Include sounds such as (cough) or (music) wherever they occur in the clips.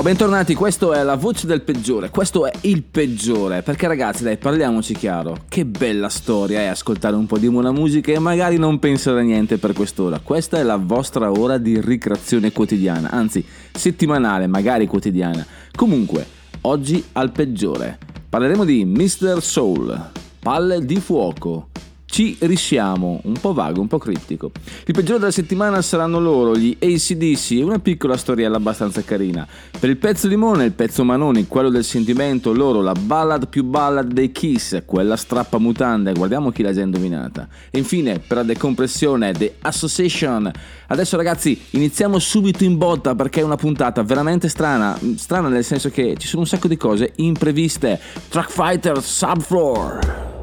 Oh, bentornati, questo è la voce del peggiore, questo è il peggiore, perché ragazzi, dai, parliamoci chiaro, che bella storia è ascoltare un po' di buona musica e magari non pensare a niente per quest'ora. Questa è la vostra ora di ricreazione quotidiana, anzi, settimanale, magari quotidiana. Comunque, oggi al peggiore. Parleremo di Mr. Soul, palle di fuoco. Ci risciamo, un po' vago, un po' criptico. Il peggiore della settimana saranno loro, gli ACDC, e una piccola storiella abbastanza carina. Per il pezzo limone, il pezzo manoni, quello del sentimento, loro, la ballad più ballad dei Kiss, quella strappa mutande, guardiamo chi l'ha già indovinata. E infine, per la decompressione, The Association. Adesso ragazzi, iniziamo subito in botta perché è una puntata veramente strana, strana nel senso che ci sono un sacco di cose impreviste. Track Fighter Subfloor.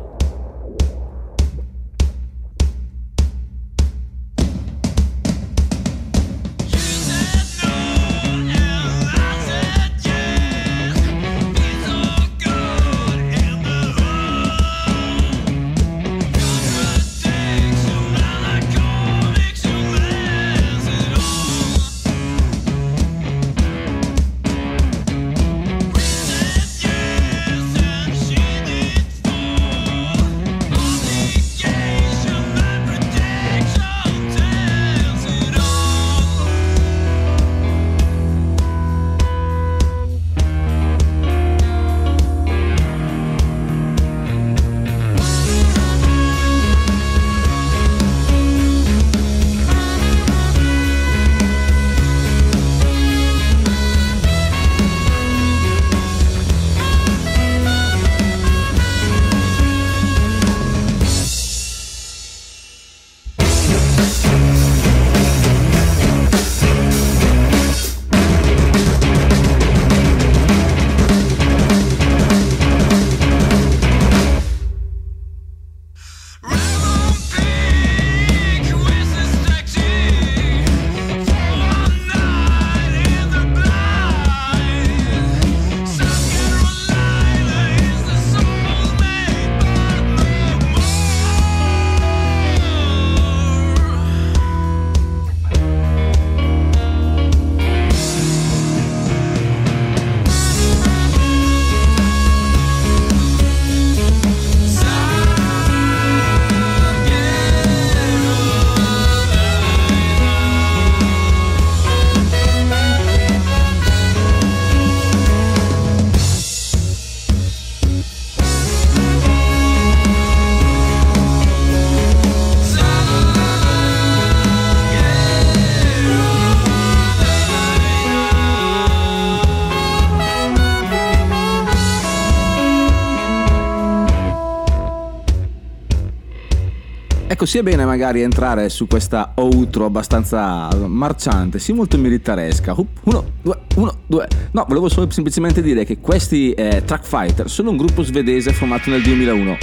Ecco, sia bene magari entrare su questa outro abbastanza marciante, sì molto militaresca. Uno, due, uno, due. No, volevo solo semplicemente dire che questi eh, Track Fighter sono un gruppo svedese formato nel 2001,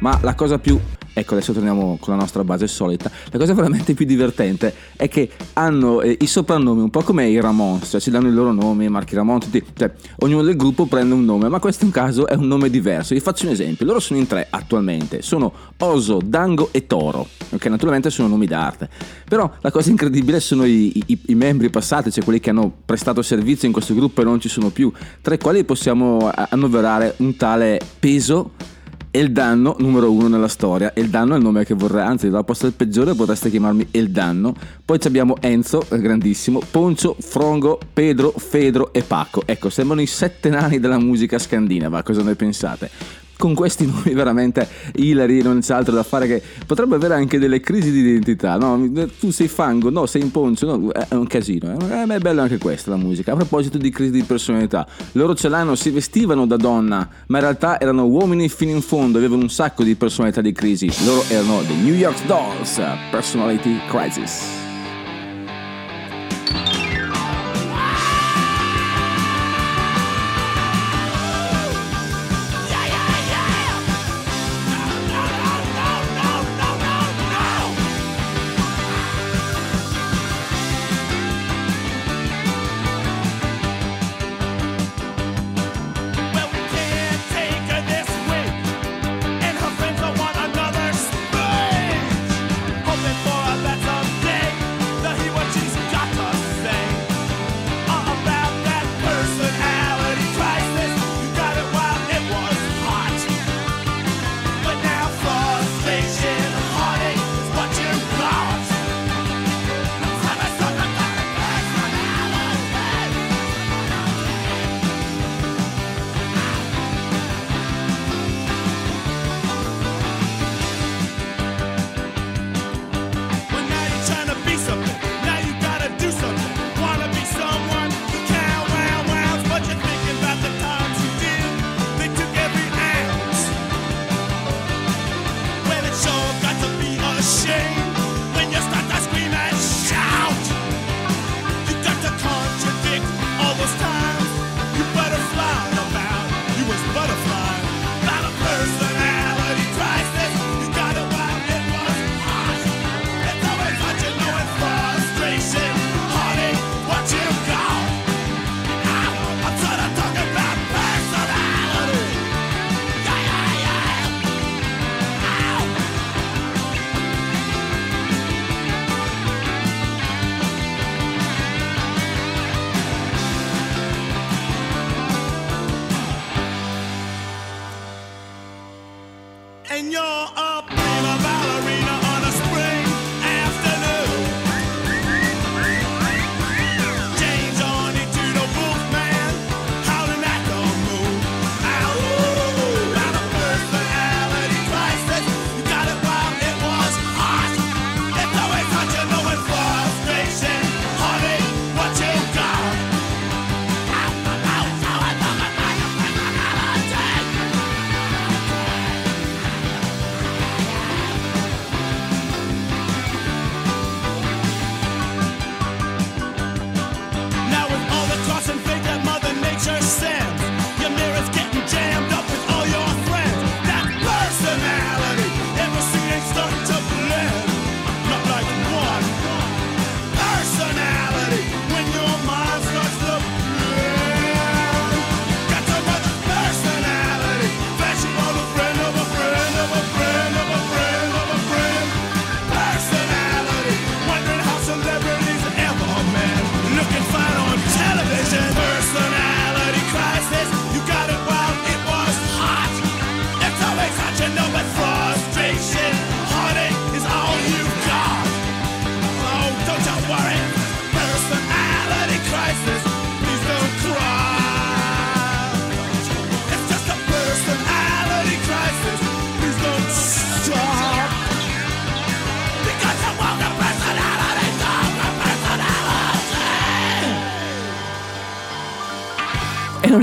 ma la cosa più Ecco, adesso torniamo con la nostra base solita. La cosa veramente più divertente è che hanno eh, i soprannomi un po' come i Ramones, cioè ci danno i loro nomi, Marchi Ramon, tutti, cioè ognuno del gruppo prende un nome, ma questo in caso è un nome diverso. Vi faccio un esempio, loro sono in tre attualmente, sono Oso, Dango e Toro, che naturalmente sono nomi d'arte. Però la cosa incredibile sono i, i- i membri passati, cioè quelli che hanno prestato servizio in questo gruppo e non ci sono più, tra i quali possiamo annoverare un tale Peso, Eldanno numero uno nella storia. Eldanno è il nome che vorrei, anzi, dal posto del peggiore potreste chiamarmi Eldanno. Poi ci abbiamo Enzo, eh, grandissimo, Poncio, Frongo, Pedro, Fedro e Pacco. Ecco, sembrano i sette nani della musica scandinava, cosa ne pensate? Con questi (laughs) nomi veramente ilari, non c'è altro da fare che potrebbe avere anche delle crisi di identità. No, tu sei fango, no, sei in poncio, no, è un casino. Eh, ma è bella anche questa la musica. A proposito di crisi di personalità, loro ce l'hanno, si vestivano da donna, ma in realtà erano uomini fino in fondo, avevano un sacco di personalità di crisi. Loro erano The New York Dolls, Personality Crisis.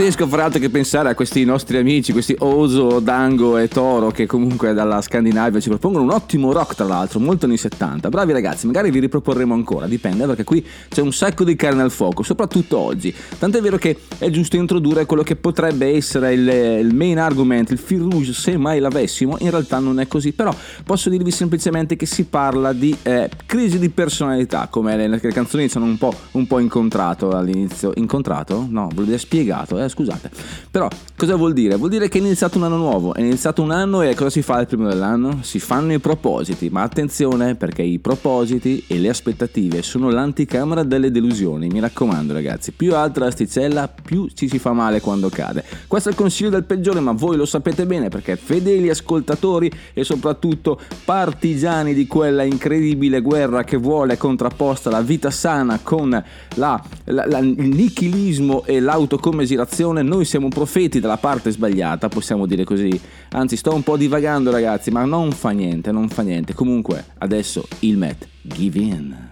Riesco a fare altro che pensare a questi nostri amici, questi Oso, Dango e Toro, che comunque dalla Scandinavia ci propongono un ottimo rock, tra l'altro, molto anni 70. Bravi ragazzi, magari vi riproporremo ancora, dipende, perché qui c'è un sacco di carne al fuoco, soprattutto oggi. Tant'è vero che è giusto introdurre quello che potrebbe essere il, il main argument, il fil rouge, se mai l'avessimo. In realtà non è così, però posso dirvi semplicemente che si parla di eh, crisi di personalità, come le, le canzoni ci hanno un po', un po' incontrato all'inizio. Incontrato? No, vuol dire spiegato, eh, scusate. Però cosa vuol dire? Vuol dire che è iniziato un anno nuovo, è iniziato un anno e cosa si fa al primo dell'anno? Si fanno i propositi, ma attenzione perché i propositi e le aspettative sono l'anticamera delle delusioni, mi raccomando ragazzi, più alta l'asticella più ci si fa male quando cade. Questo è il consiglio del peggiore, ma voi lo sapete bene perché fedeli ascoltatori e soprattutto partigiani di quella incredibile guerra che vuole contrapposta la vita sana con la- la- la- il nichilismo e l'autocommiserazione, noi siamo profeti della parte sbagliata, possiamo dire così. Anzi, sto un po' divagando ragazzi, ma non fa niente, non fa niente. Comunque, adesso il Met, give in.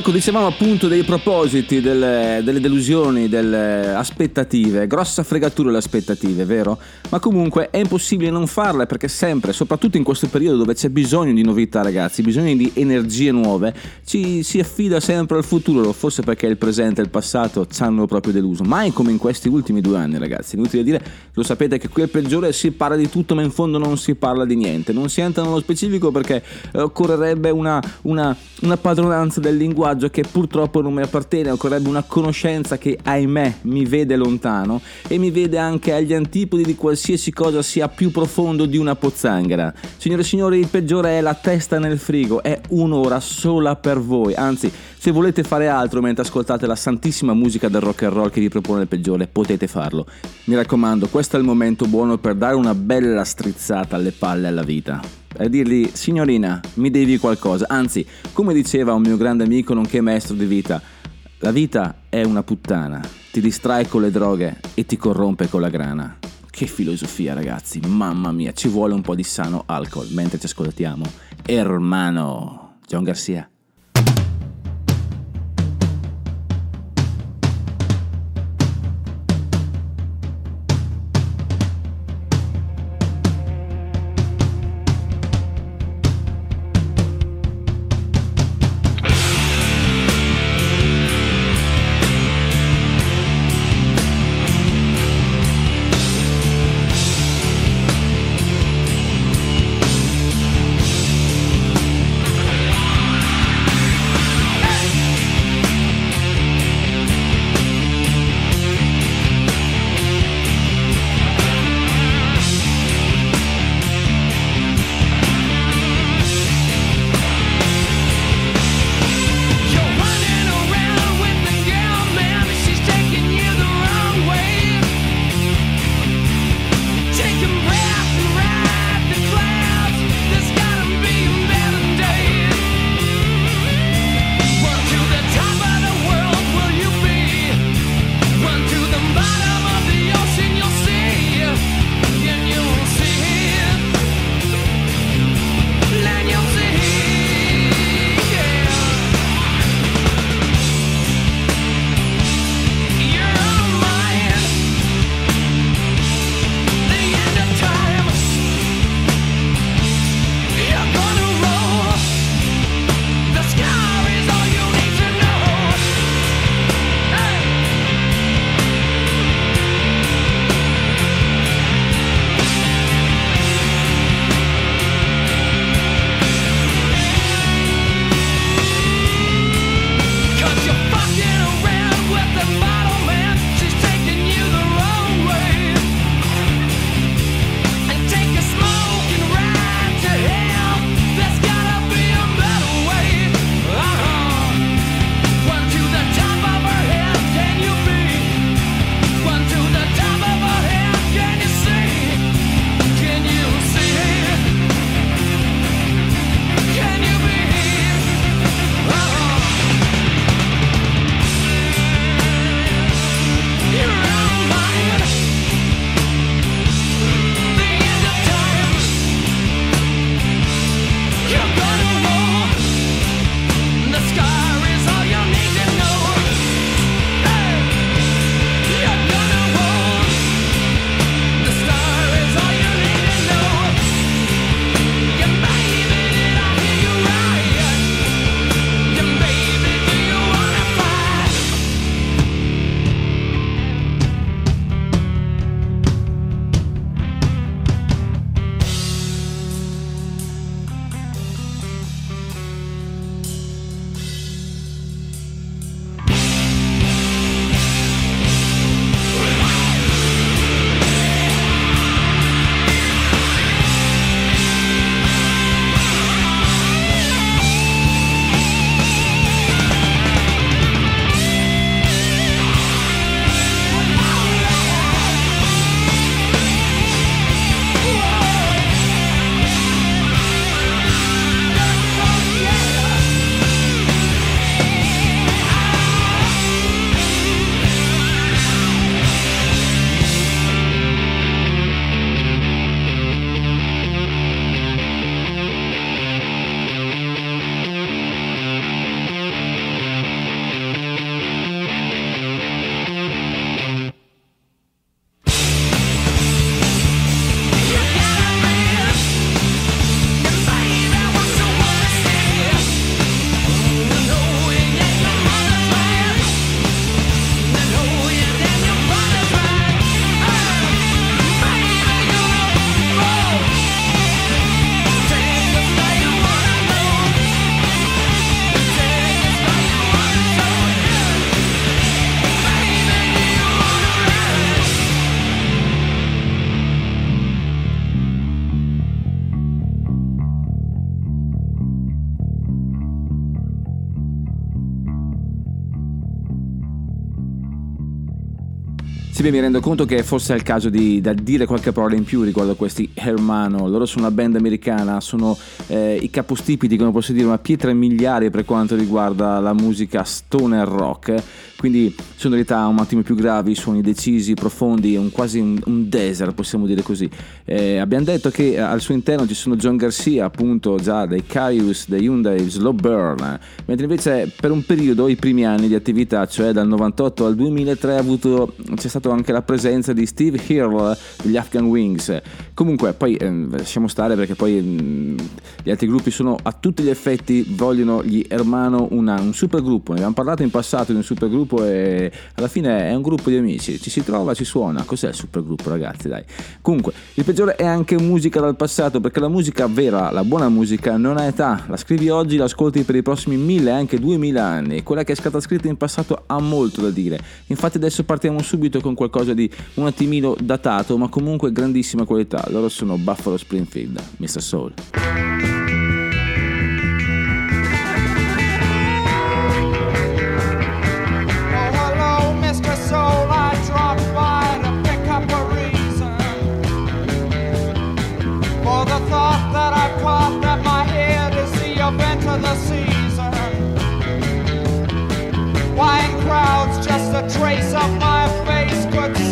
Ecco, dicevamo appunto dei propositi, delle, delle delusioni, delle aspettative. Grossa fregatura le aspettative, vero? Ma comunque è impossibile non farle perché sempre, soprattutto in questo periodo dove c'è bisogno di novità, ragazzi, bisogno di energie nuove, ci si affida sempre al futuro, forse perché il presente e il passato ci hanno proprio deluso. Mai come in questi ultimi due anni, ragazzi. Inutile dire, lo sapete che qui al peggiore si parla di tutto, ma in fondo non si parla di niente. Non si entra nello specifico perché eh, occorrerebbe una, una, una padronanza del linguaggio che purtroppo non mi appartiene, occorrerebbe una conoscenza che ahimè mi vede lontano e mi vede anche agli antipodi di qualsiasi cosa sia più profondo di una pozzanghera. Signore e signori, il peggiore è la testa nel frigo, è un'ora sola per voi, anzi se volete fare altro mentre ascoltate la santissima musica del rock and roll che vi propone il peggiore, potete farlo. Mi raccomando, questo è il momento buono per dare una bella strizzata alle palle alla vita e dirgli signorina mi devi qualcosa. Anzi come diceva un mio grande amico nonché maestro di vita la vita è una puttana ti distrae con le droghe e ti corrompe con la grana. Che filosofia ragazzi mamma mia ci vuole un po' di sano alcol mentre ci ascoltiamo. Hermano John Garcia Sì, mi rendo conto che forse è il caso di dire qualche parola in più riguardo a questi Hermano. Loro sono una band americana, sono eh, i capostipiti, come posso dire, una pietra miliare per quanto riguarda la musica stoner rock. Quindi sonorità un attimo più gravi, suoni decisi, profondi, un, quasi un, un desert, possiamo dire così. Eh, abbiamo detto che al suo interno ci sono John Garcia, appunto già dei Caius, dei Hyundai, Slow Burn, mentre invece per un periodo, i primi anni di attività, cioè dal 98 al 2003, ha avuto, c'è anche la presenza di Steve Hill degli Afghan Wings. Comunque, poi eh, lasciamo stare perché poi mm, gli altri gruppi sono a tutti gli effetti, vogliono gli Hermano una, un supergruppo. Ne abbiamo parlato in passato di un supergruppo e alla fine è un gruppo di amici, ci si trova, ci suona. Cos'è il supergruppo, ragazzi? Dai. Comunque, il peggiore è anche musica dal passato perché la musica vera, la buona musica, non ha età. La scrivi oggi, la ascolti per i prossimi mille, anche duemila anni. Quella che è stata scritta in passato ha molto da dire. Infatti adesso partiamo subito con qualcosa di un attimino datato, ma comunque grandissima qualità. Loro sono Buffalo Springfield, Mr. Soul. Oh, trace of my quatro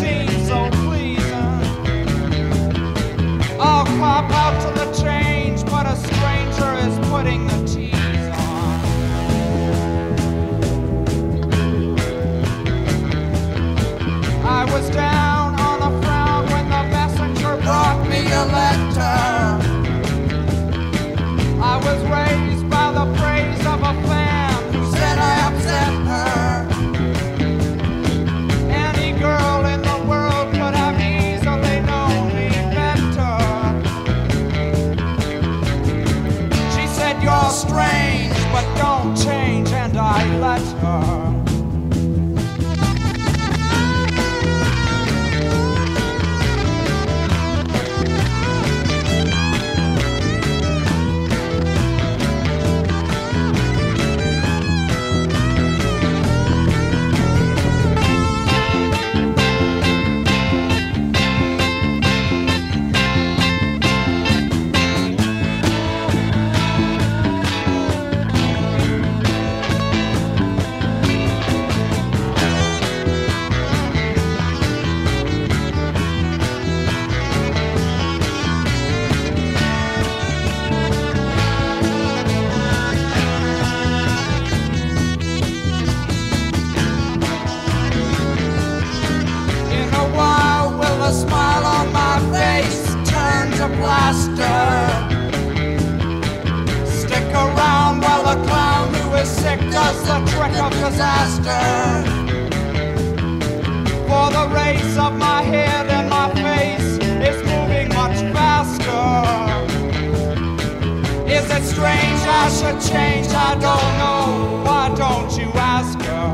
strange I should change? I don't know. Why don't you ask her?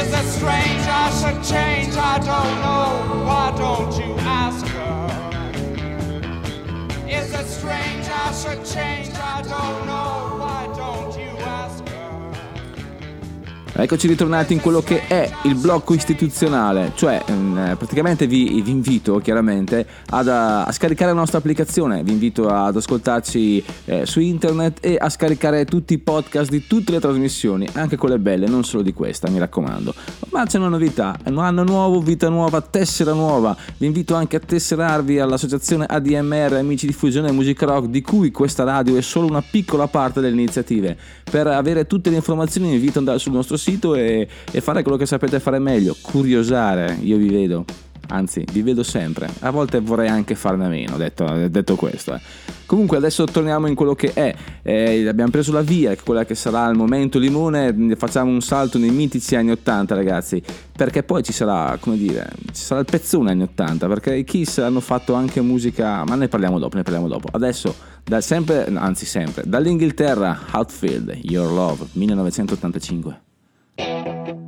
Is it strange I should change? I don't know. Why don't you ask her? Is it strange I should change? I don't know. Eccoci ritornati in quello che è il blocco istituzionale, cioè ehm, praticamente vi, vi invito chiaramente ad, a, a scaricare la nostra applicazione, vi invito ad ascoltarci eh, su internet e a scaricare tutti i podcast di tutte le trasmissioni, anche quelle belle, non solo di questa, mi raccomando. Ma c'è una novità, un anno nuovo, vita nuova, tessera nuova, vi invito anche a tesserarvi all'associazione ADMR Amici di Fusione Music Rock, di cui questa radio è solo una piccola parte delle iniziative. Per avere tutte le informazioni vi invito ad andare sul nostro sito e, e fare quello che sapete fare meglio, curiosare, io vi vedo. Anzi, vi vedo sempre. A volte vorrei anche farne a meno, detto, detto questo. eh. Comunque, adesso torniamo in quello che è. Eh, abbiamo preso la via, quella che sarà il momento limone. Facciamo un salto nei mitici anni 80, ragazzi. Perché poi ci sarà, come dire, ci sarà il pezzone anni 80. Perché i Kiss hanno fatto anche musica. Ma ne parliamo dopo, ne parliamo dopo. Adesso, da sempre, anzi, sempre, dall'Inghilterra, Outfield, Your Love, 1985. thank you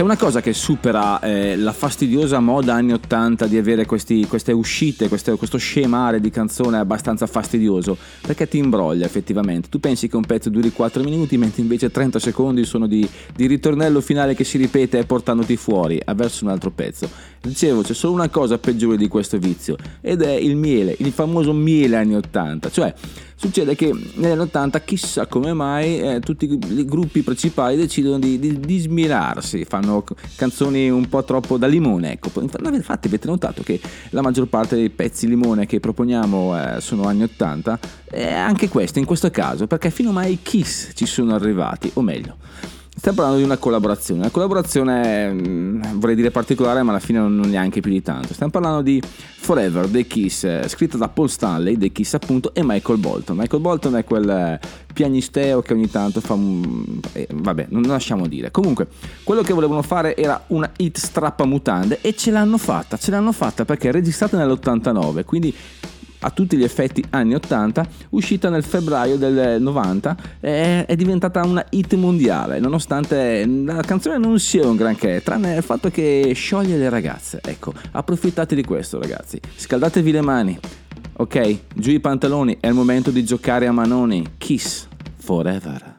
c'è una cosa che supera eh, la fastidiosa moda anni 80 di avere questi- queste uscite, queste- questo scemare di canzone abbastanza fastidioso, perché ti imbroglia effettivamente. Tu pensi che un pezzo duri 4 minuti, mentre invece 30 secondi sono di, di ritornello finale che si ripete portandoti fuori verso un altro pezzo. Dicevo, c'è solo una cosa peggiore di questo vizio, ed è il miele, il famoso miele anni 80, cioè succede che negli anni 80 chissà come mai eh, tutti i gruppi principali decidono di, di, di smirarsi, fanno canzoni un po' troppo da limone. Ecco. Infatti avete notato che la maggior parte dei pezzi limone che proponiamo eh, sono anni 80, e anche questo in questo caso, perché fino mai i Kiss ci sono arrivati, o meglio. Stiamo parlando di una collaborazione, una collaborazione mm, vorrei dire particolare ma alla fine non neanche più di tanto. Stiamo parlando di Forever dei Kiss, eh, scritta da Paul Stanley dei Kiss appunto e Michael Bolton. Michael Bolton è quel eh, pianisteo che ogni tanto fa eh, vabbè, non lasciamo dire. Comunque, quello che volevano fare era una hit strappamutande e ce l'hanno fatta, ce l'hanno fatta perché è registrata nell'89, quindi a tutti gli effetti anni 80, uscita nel febbraio del 90, è, diventata una hit mondiale, nonostante la canzone non sia un granché, tranne il fatto che scioglie le ragazze. Ecco, approfittate di questo ragazzi, scaldatevi le mani, ok? Giù i pantaloni, è il momento di giocare a manoni. Kiss forever.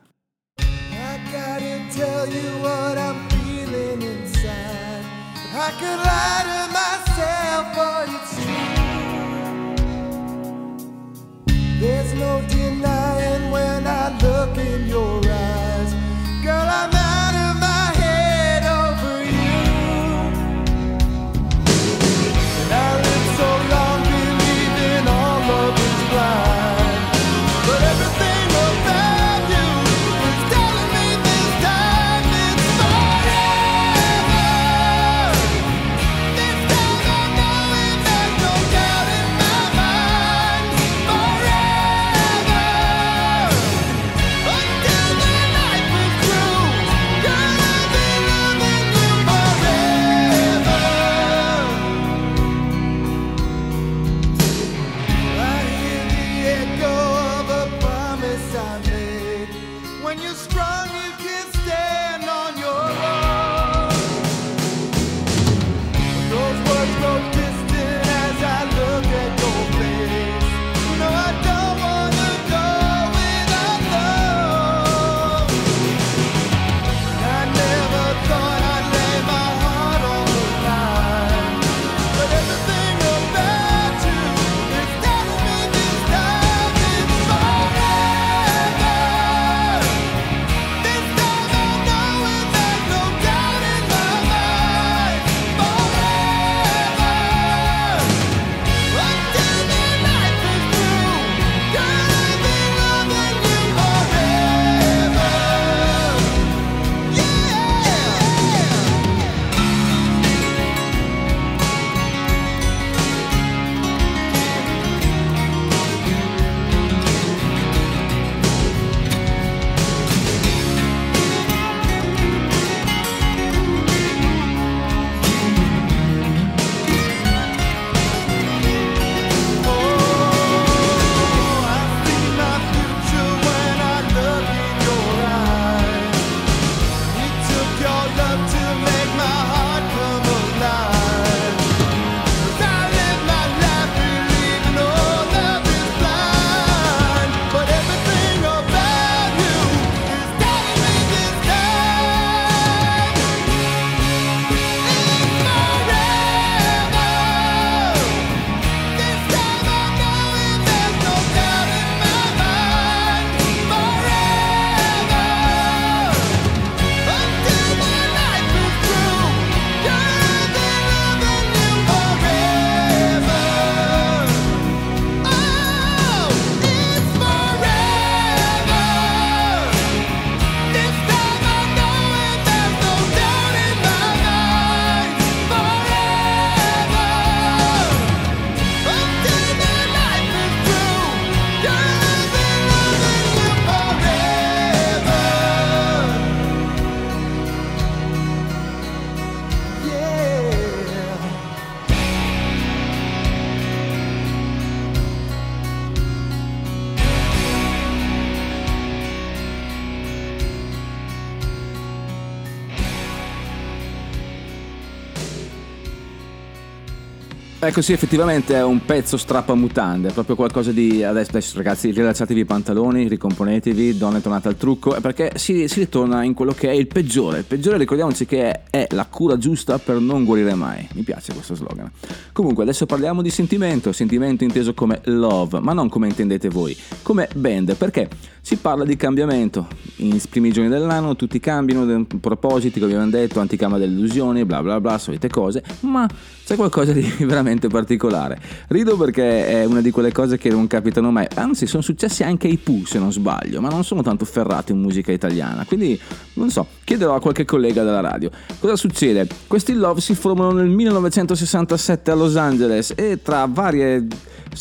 Ecco sì, effettivamente è un pezzo strappamutande, è proprio qualcosa di... Adesso, adesso ragazzi, rilasciatevi i pantaloni, ricomponetevi, donne tornate al trucco, eh, perché si, si ritorna in quello che è il peggiore. Il peggiore ricordiamoci che è, è la cura giusta per non guarire mai. Mi piace questo slogan. Comunque adesso parliamo di sentimento, sentimento inteso come love, ma non come intendete voi, come band, perché si parla di cambiamento. In primi giorni dell'anno tutti cambiano, propositi, come abbiamo detto, anticama delle illusioni, bla bla bla, solite cose, ma c'è qualcosa di (laughs) veramente particolare. Rido perché è una di quelle cose che non capitano mai, anzi sono successi anche ai Pooh se non sbaglio, ma non sono tanto ferrato in musica italiana, quindi non so, chiederò a qualche collega della radio. Cosa succede? Questi Love si formano nel 1967 a Los Angeles e tra varie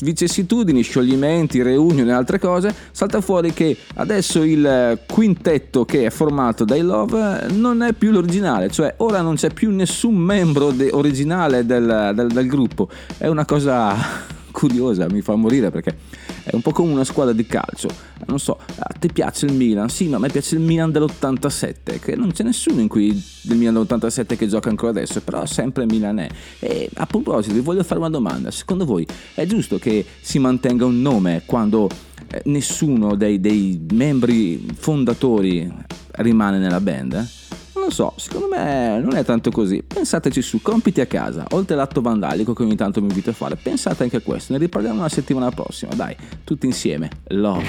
vicissitudini, scioglimenti, reunion e altre cose, salta fuori che adesso il quintetto che è formato dai Love non è più l'originale, cioè ora non c'è più nessun membro de- originale del, del- del gruppo. È una cosa curiosa, mi fa morire perché è un po' come una squadra di calcio. Non so, a te piace il Milan? Sì, ma a me piace il Milan dell'87, che non c'è nessuno in cui del Milan dell'87 che gioca ancora adesso, però sempre Milan è. E a proposito, vi voglio fare una domanda. Secondo voi è giusto che si mantenga un nome quando eh, nessuno dei, dei membri fondatori rimane nella band? eh? Non so, secondo me non è tanto così. Pensateci su, compiti a casa, oltre all'atto vandalico che ogni tanto mi invito a fare, pensate anche a questo, ne riparliamo la settimana prossima, dai, tutti insieme. Love.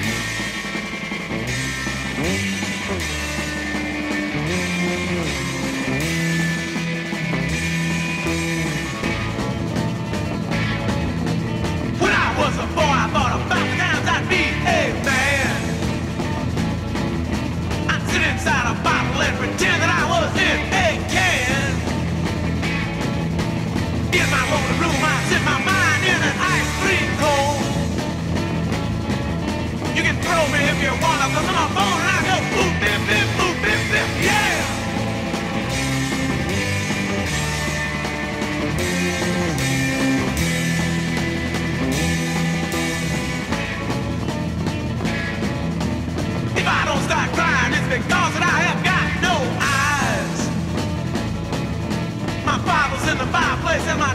In the fireplace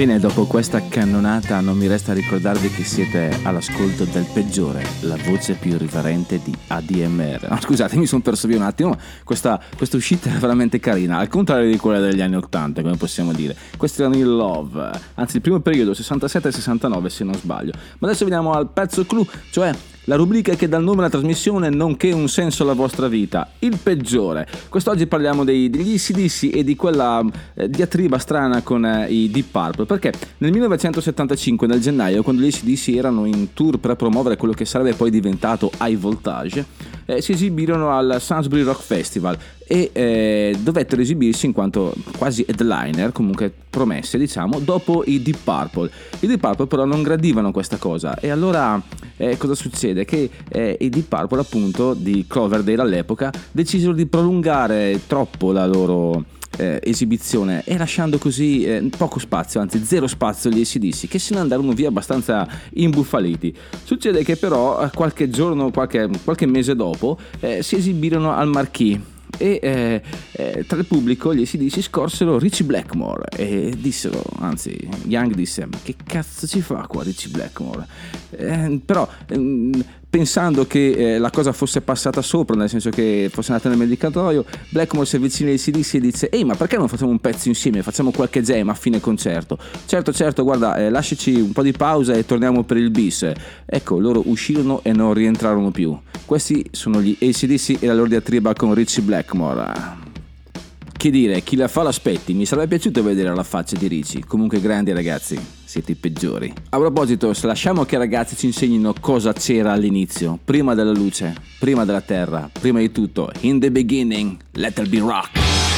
Bene, dopo questa cannonata non mi resta ricordarvi che siete all'ascolto del peggiore, la voce più riverente di ADMR. No, scusate, mi sono perso via un attimo, questa, questa uscita è veramente carina, al contrario di quella degli anni 80, come possiamo dire. Questi erano i Love, anzi il primo periodo, 67-69 se non sbaglio. Ma adesso veniamo al pezzo clou, cioè la rubrica che dà il nome alla trasmissione nonché un senso alla vostra vita, il peggiore. Quest'oggi parliamo dei, degli ACDC e di quella eh, diatriba strana con eh, i Deep Purple, perché nel 1975, nel gennaio, quando gli ACDC erano in tour per promuovere quello che sarebbe poi diventato High Voltage, eh, si esibirono al Salisbury Rock Festival e eh, dovettero esibirsi in quanto quasi headliner, comunque promesse diciamo, dopo i Deep Purple. I Deep Purple però non gradivano questa cosa e allora eh, cosa succede? Che eh, i Deep Purple appunto di Cloverdale all'epoca decisero di prolungare troppo la loro eh, esibizione e lasciando così eh, poco spazio, anzi zero spazio agli ACDC che se ne andarono via abbastanza imbuffaliti. Succede che però eh, qualche giorno, qualche, qualche mese dopo eh, si esibirono al Marquis e eh, eh, tra il pubblico gli ACDC scorsero Richie Blackmore e dissero, anzi Young disse che cazzo ci fa qua Richie Blackmore? Eh, però ehm, pensando che eh, la cosa fosse passata sopra, nel senso che fosse andata nel medicatoio, Blackmore si avvicina ai CDC e dice ehi ma perché non facciamo un pezzo insieme, facciamo qualche jam a fine concerto? Certo certo guarda eh, lasciaci un po' di pausa e torniamo per il bis. Ecco loro uscirono e non rientrarono più. Questi sono gli ACDC e la loro diatriba con Richie Blackmore. Che dire, chi la fa l'aspetti, mi sarebbe piaciuto vedere la faccia di Ricci. Comunque grandi ragazzi, siete i peggiori. A proposito, lasciamo che i ragazzi ci insegnino cosa c'era all'inizio, prima della luce, prima della terra, prima di tutto, in the beginning, let there be rock.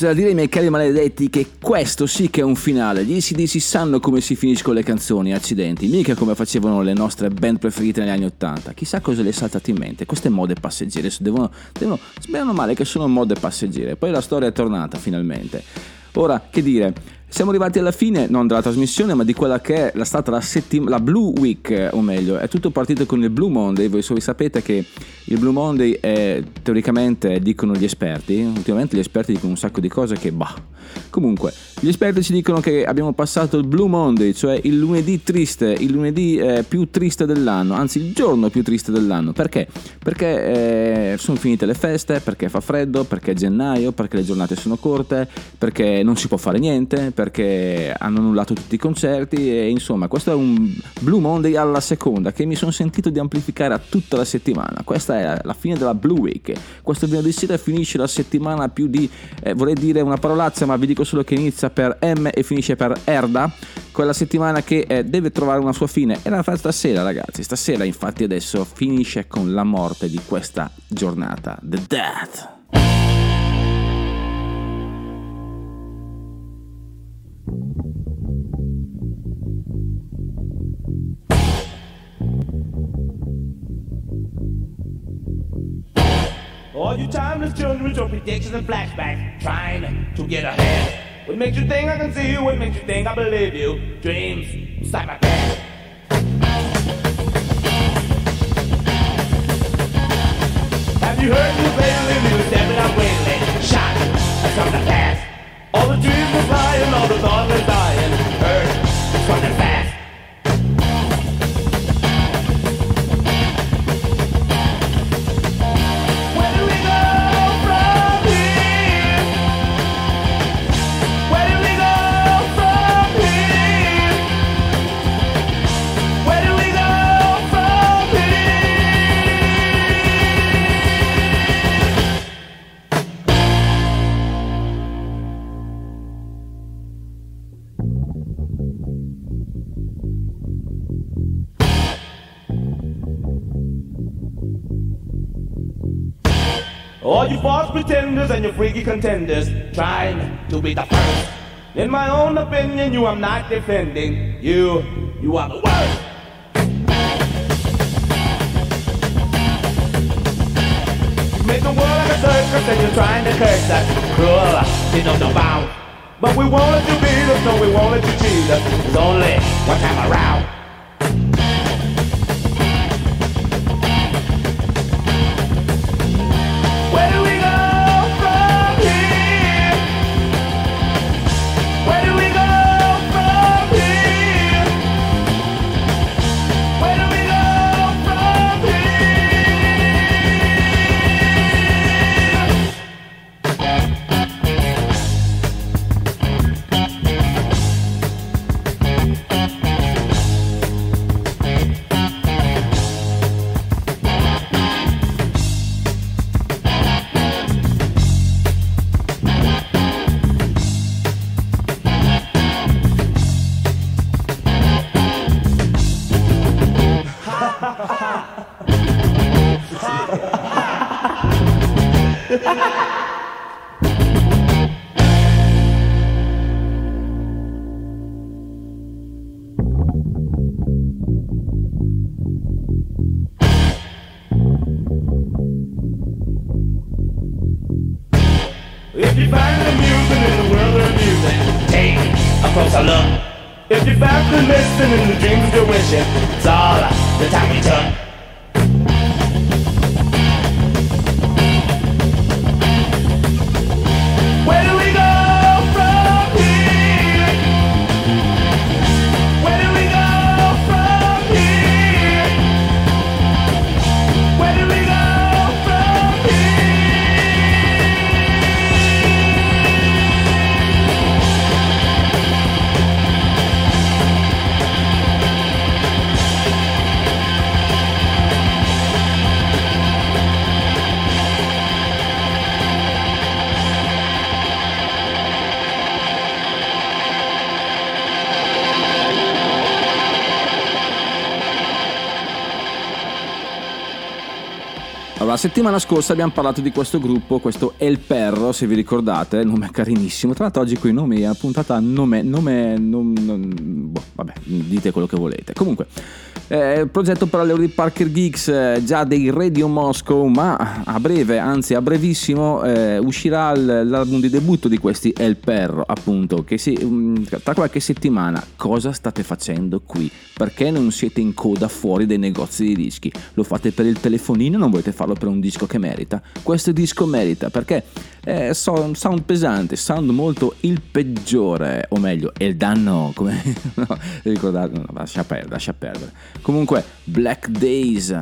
C'è da dire ai miei cari maledetti che questo sì che è un finale. Gli ACDC sanno come si finiscono le canzoni, accidenti, mica come facevano le nostre band preferite negli anni Ottanta. Chissà cosa le è saltato in mente. Queste mode passeggere devono, devono male che sono mode passeggere. Poi la storia è tornata finalmente. Ora, che dire, siamo arrivati alla fine non della trasmissione, ma di quella che è stata la, settim- la Blue Week, eh, o meglio, è tutto partito con il Blue Monday. Voi, voi sapete che il Blue Monday è teoricamente, dicono gli esperti, ultimamente gli esperti dicono un sacco di cose che bah. Comunque, gli esperti ci dicono che abbiamo passato il Blue Monday, cioè il lunedì triste, il lunedì eh, più triste dell'anno, anzi il giorno più triste dell'anno. Perché? Perché eh, sono finite le feste, perché fa freddo, perché è gennaio, perché le giornate sono corte, perché non si può fare niente, perché hanno annullato tutti i concerti e insomma questo è un Blue Monday alla seconda che mi sono sentito di amplificare a tutta la settimana. Questa è la fine della Blue Week. Questo venerdì sera finisce la settimana più di, eh, vorrei dire una parolazza ma vi dico solo che inizia per M e finisce per Erda, quella settimana che eh, deve trovare una sua fine e la fa stasera ragazzi, stasera infatti adesso finisce con la morte di questa giornata, The Death. All you timeless children with your predictions and flashbacks, trying to get ahead. What makes you think I can see you? What makes you think I believe you? Dreams, inside my head. Have you heard me lately? You stepping up lately. Shot has come to pass. All the dreams are flying, all the thoughts are contenders trying to be the first. In my own opinion, you I'm not defending. You, you are the worst. You make the world like a circus and you're trying to curse us. Cruel, you know no bounds. But we wanted to beat us, no, we wanted to cheat us. It's only one time around. If you find amusement in the world of music. If you found the listen in the dreams of your wishing, settimana scorsa abbiamo parlato di questo gruppo, questo El Perro, se vi ricordate, nome è carinissimo. Tra l'altro oggi con i nomi, la puntata nome, nome, non, non- boh, vabbè, dite quello che volete. Comunque, eh, progetto parallelo di Parker Geeks, eh, già dei Radio Moscow, ma a breve, anzi a brevissimo, eh, uscirà l'album di debutto di questi El Perro, appunto, che si, mm, tra qualche settimana. Cosa state facendo qui? Perché non siete in coda fuori dai negozi di dischi? Lo fate per il telefonino non volete farlo per un disco che merita? Questo disco merita perché è so- sound pesante, sound molto il peggiore, o meglio, è il danno, come (laughs) no, ricordate, no, lascia perdere, lascia perdere. Comunque, Black Days.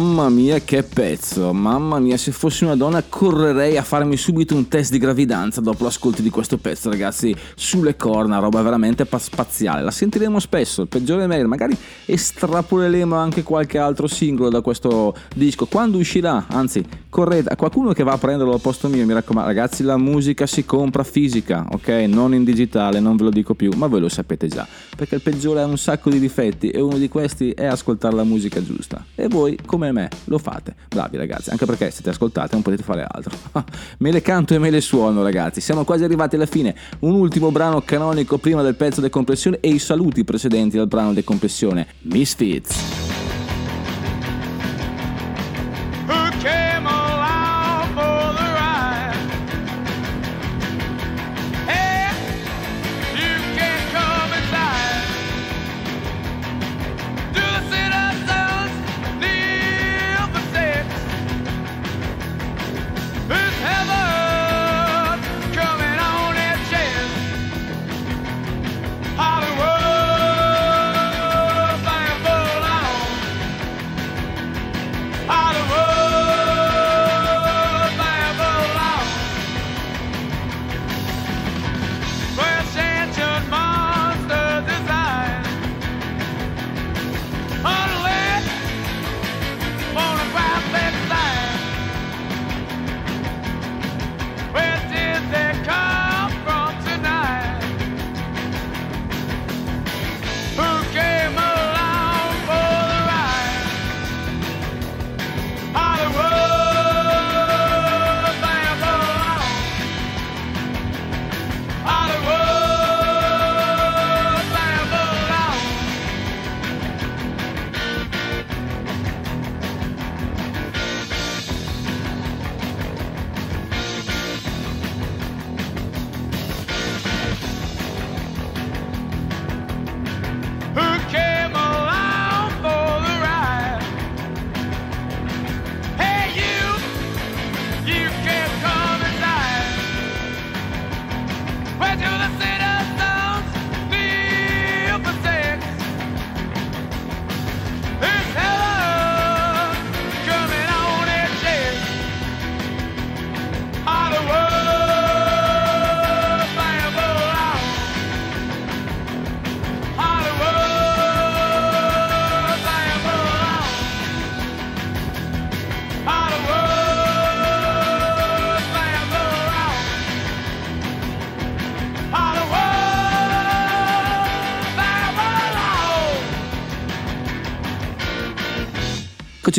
Mamma mia che pezzo, mamma mia, se fossi una donna correrei a farmi subito un test di gravidanza dopo l'ascolto di questo pezzo, ragazzi, sulle corna, roba veramente pa- spaziale. La sentiremo spesso, il peggiore è meglio, magari estrapoleremo anche qualche altro singolo da questo disco. Quando uscirà, anzi, correte, a qualcuno che va a prenderlo al posto mio, mi raccomando, ragazzi, la musica si compra fisica, ok? Non in digitale, non ve lo dico più, ma voi lo sapete già, perché il peggiore ha un sacco di difetti e uno di questi è ascoltare la musica giusta. E voi, come me, lo fate. Bravi ragazzi, anche perché se ti ascoltate non potete fare altro. (laughs) me le canto e me le suono, ragazzi. Siamo quasi arrivati alla fine. Un ultimo brano canonico prima del pezzo decompressione e i saluti precedenti al brano decompressione. Misfits.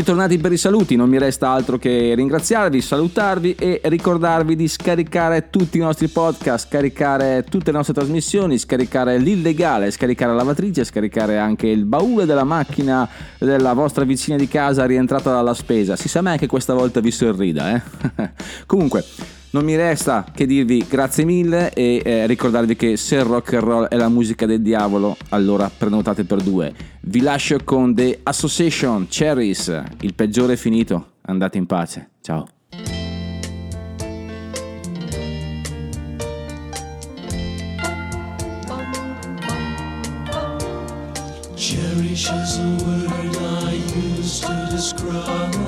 Eccoci tornati per i saluti, non mi resta altro che ringraziarvi, salutarvi e ricordarvi di scaricare tutti i nostri podcast, scaricare tutte le nostre trasmissioni, scaricare l'illegale, scaricare la lavatrice, scaricare anche il baule della macchina della vostra vicina di casa rientrata dalla spesa. Si sa mai che questa volta vi sorrida, eh? (laughs) Comunque, non mi resta che dirvi grazie mille e eh, ricordarvi che se il rock and roll è la musica del diavolo, allora prenotate per due. Vi lascio con The Association Cherries, il peggiore è finito, andate in pace, ciao. Cherish is a word I use to describe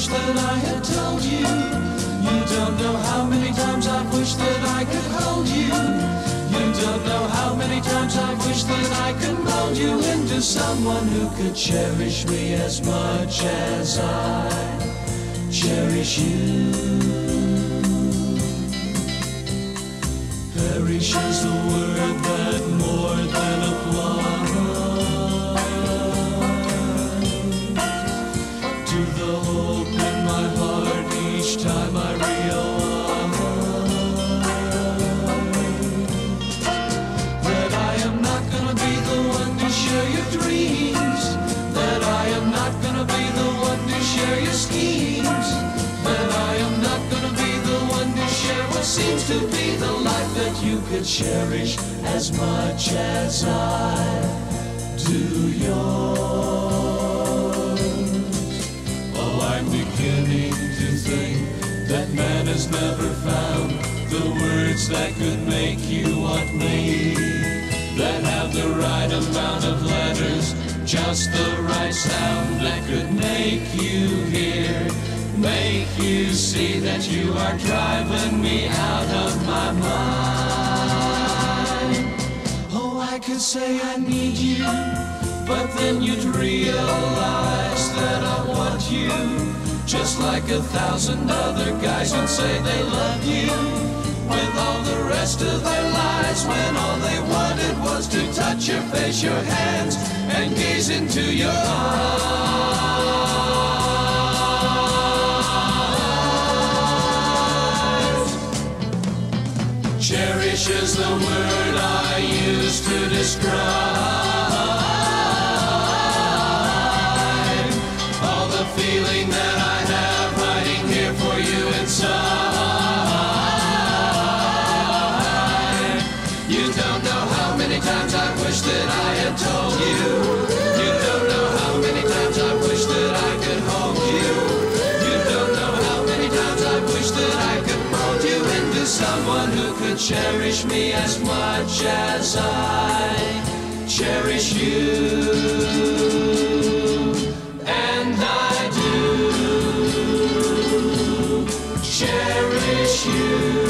times that I had told you. You don't know how many times I've wished that I could hold you. You don't know how many times I've wished that I could mold you into someone who could cherish me as much as I cherish you. Perish is the word that more than applies seems to be the life that you could cherish as much as I do yours. Oh, I'm beginning to think that man has never found the words that could make you want me. That have the right amount of letters, just the right sound that could make you hear. Make you see that you are driving me out of my mind. Oh, I could say I need you, but then you'd realize that I want you. Just like a thousand other guys would say they love you. With all the rest of their lives, when all they wanted was to touch your face, your hands, and gaze into your eyes. Cherish is the word I use to describe all the feeling that I have hiding here for you inside. You don't know how many times I wish that I had told. You cherish me as much as I cherish you. And I do cherish you.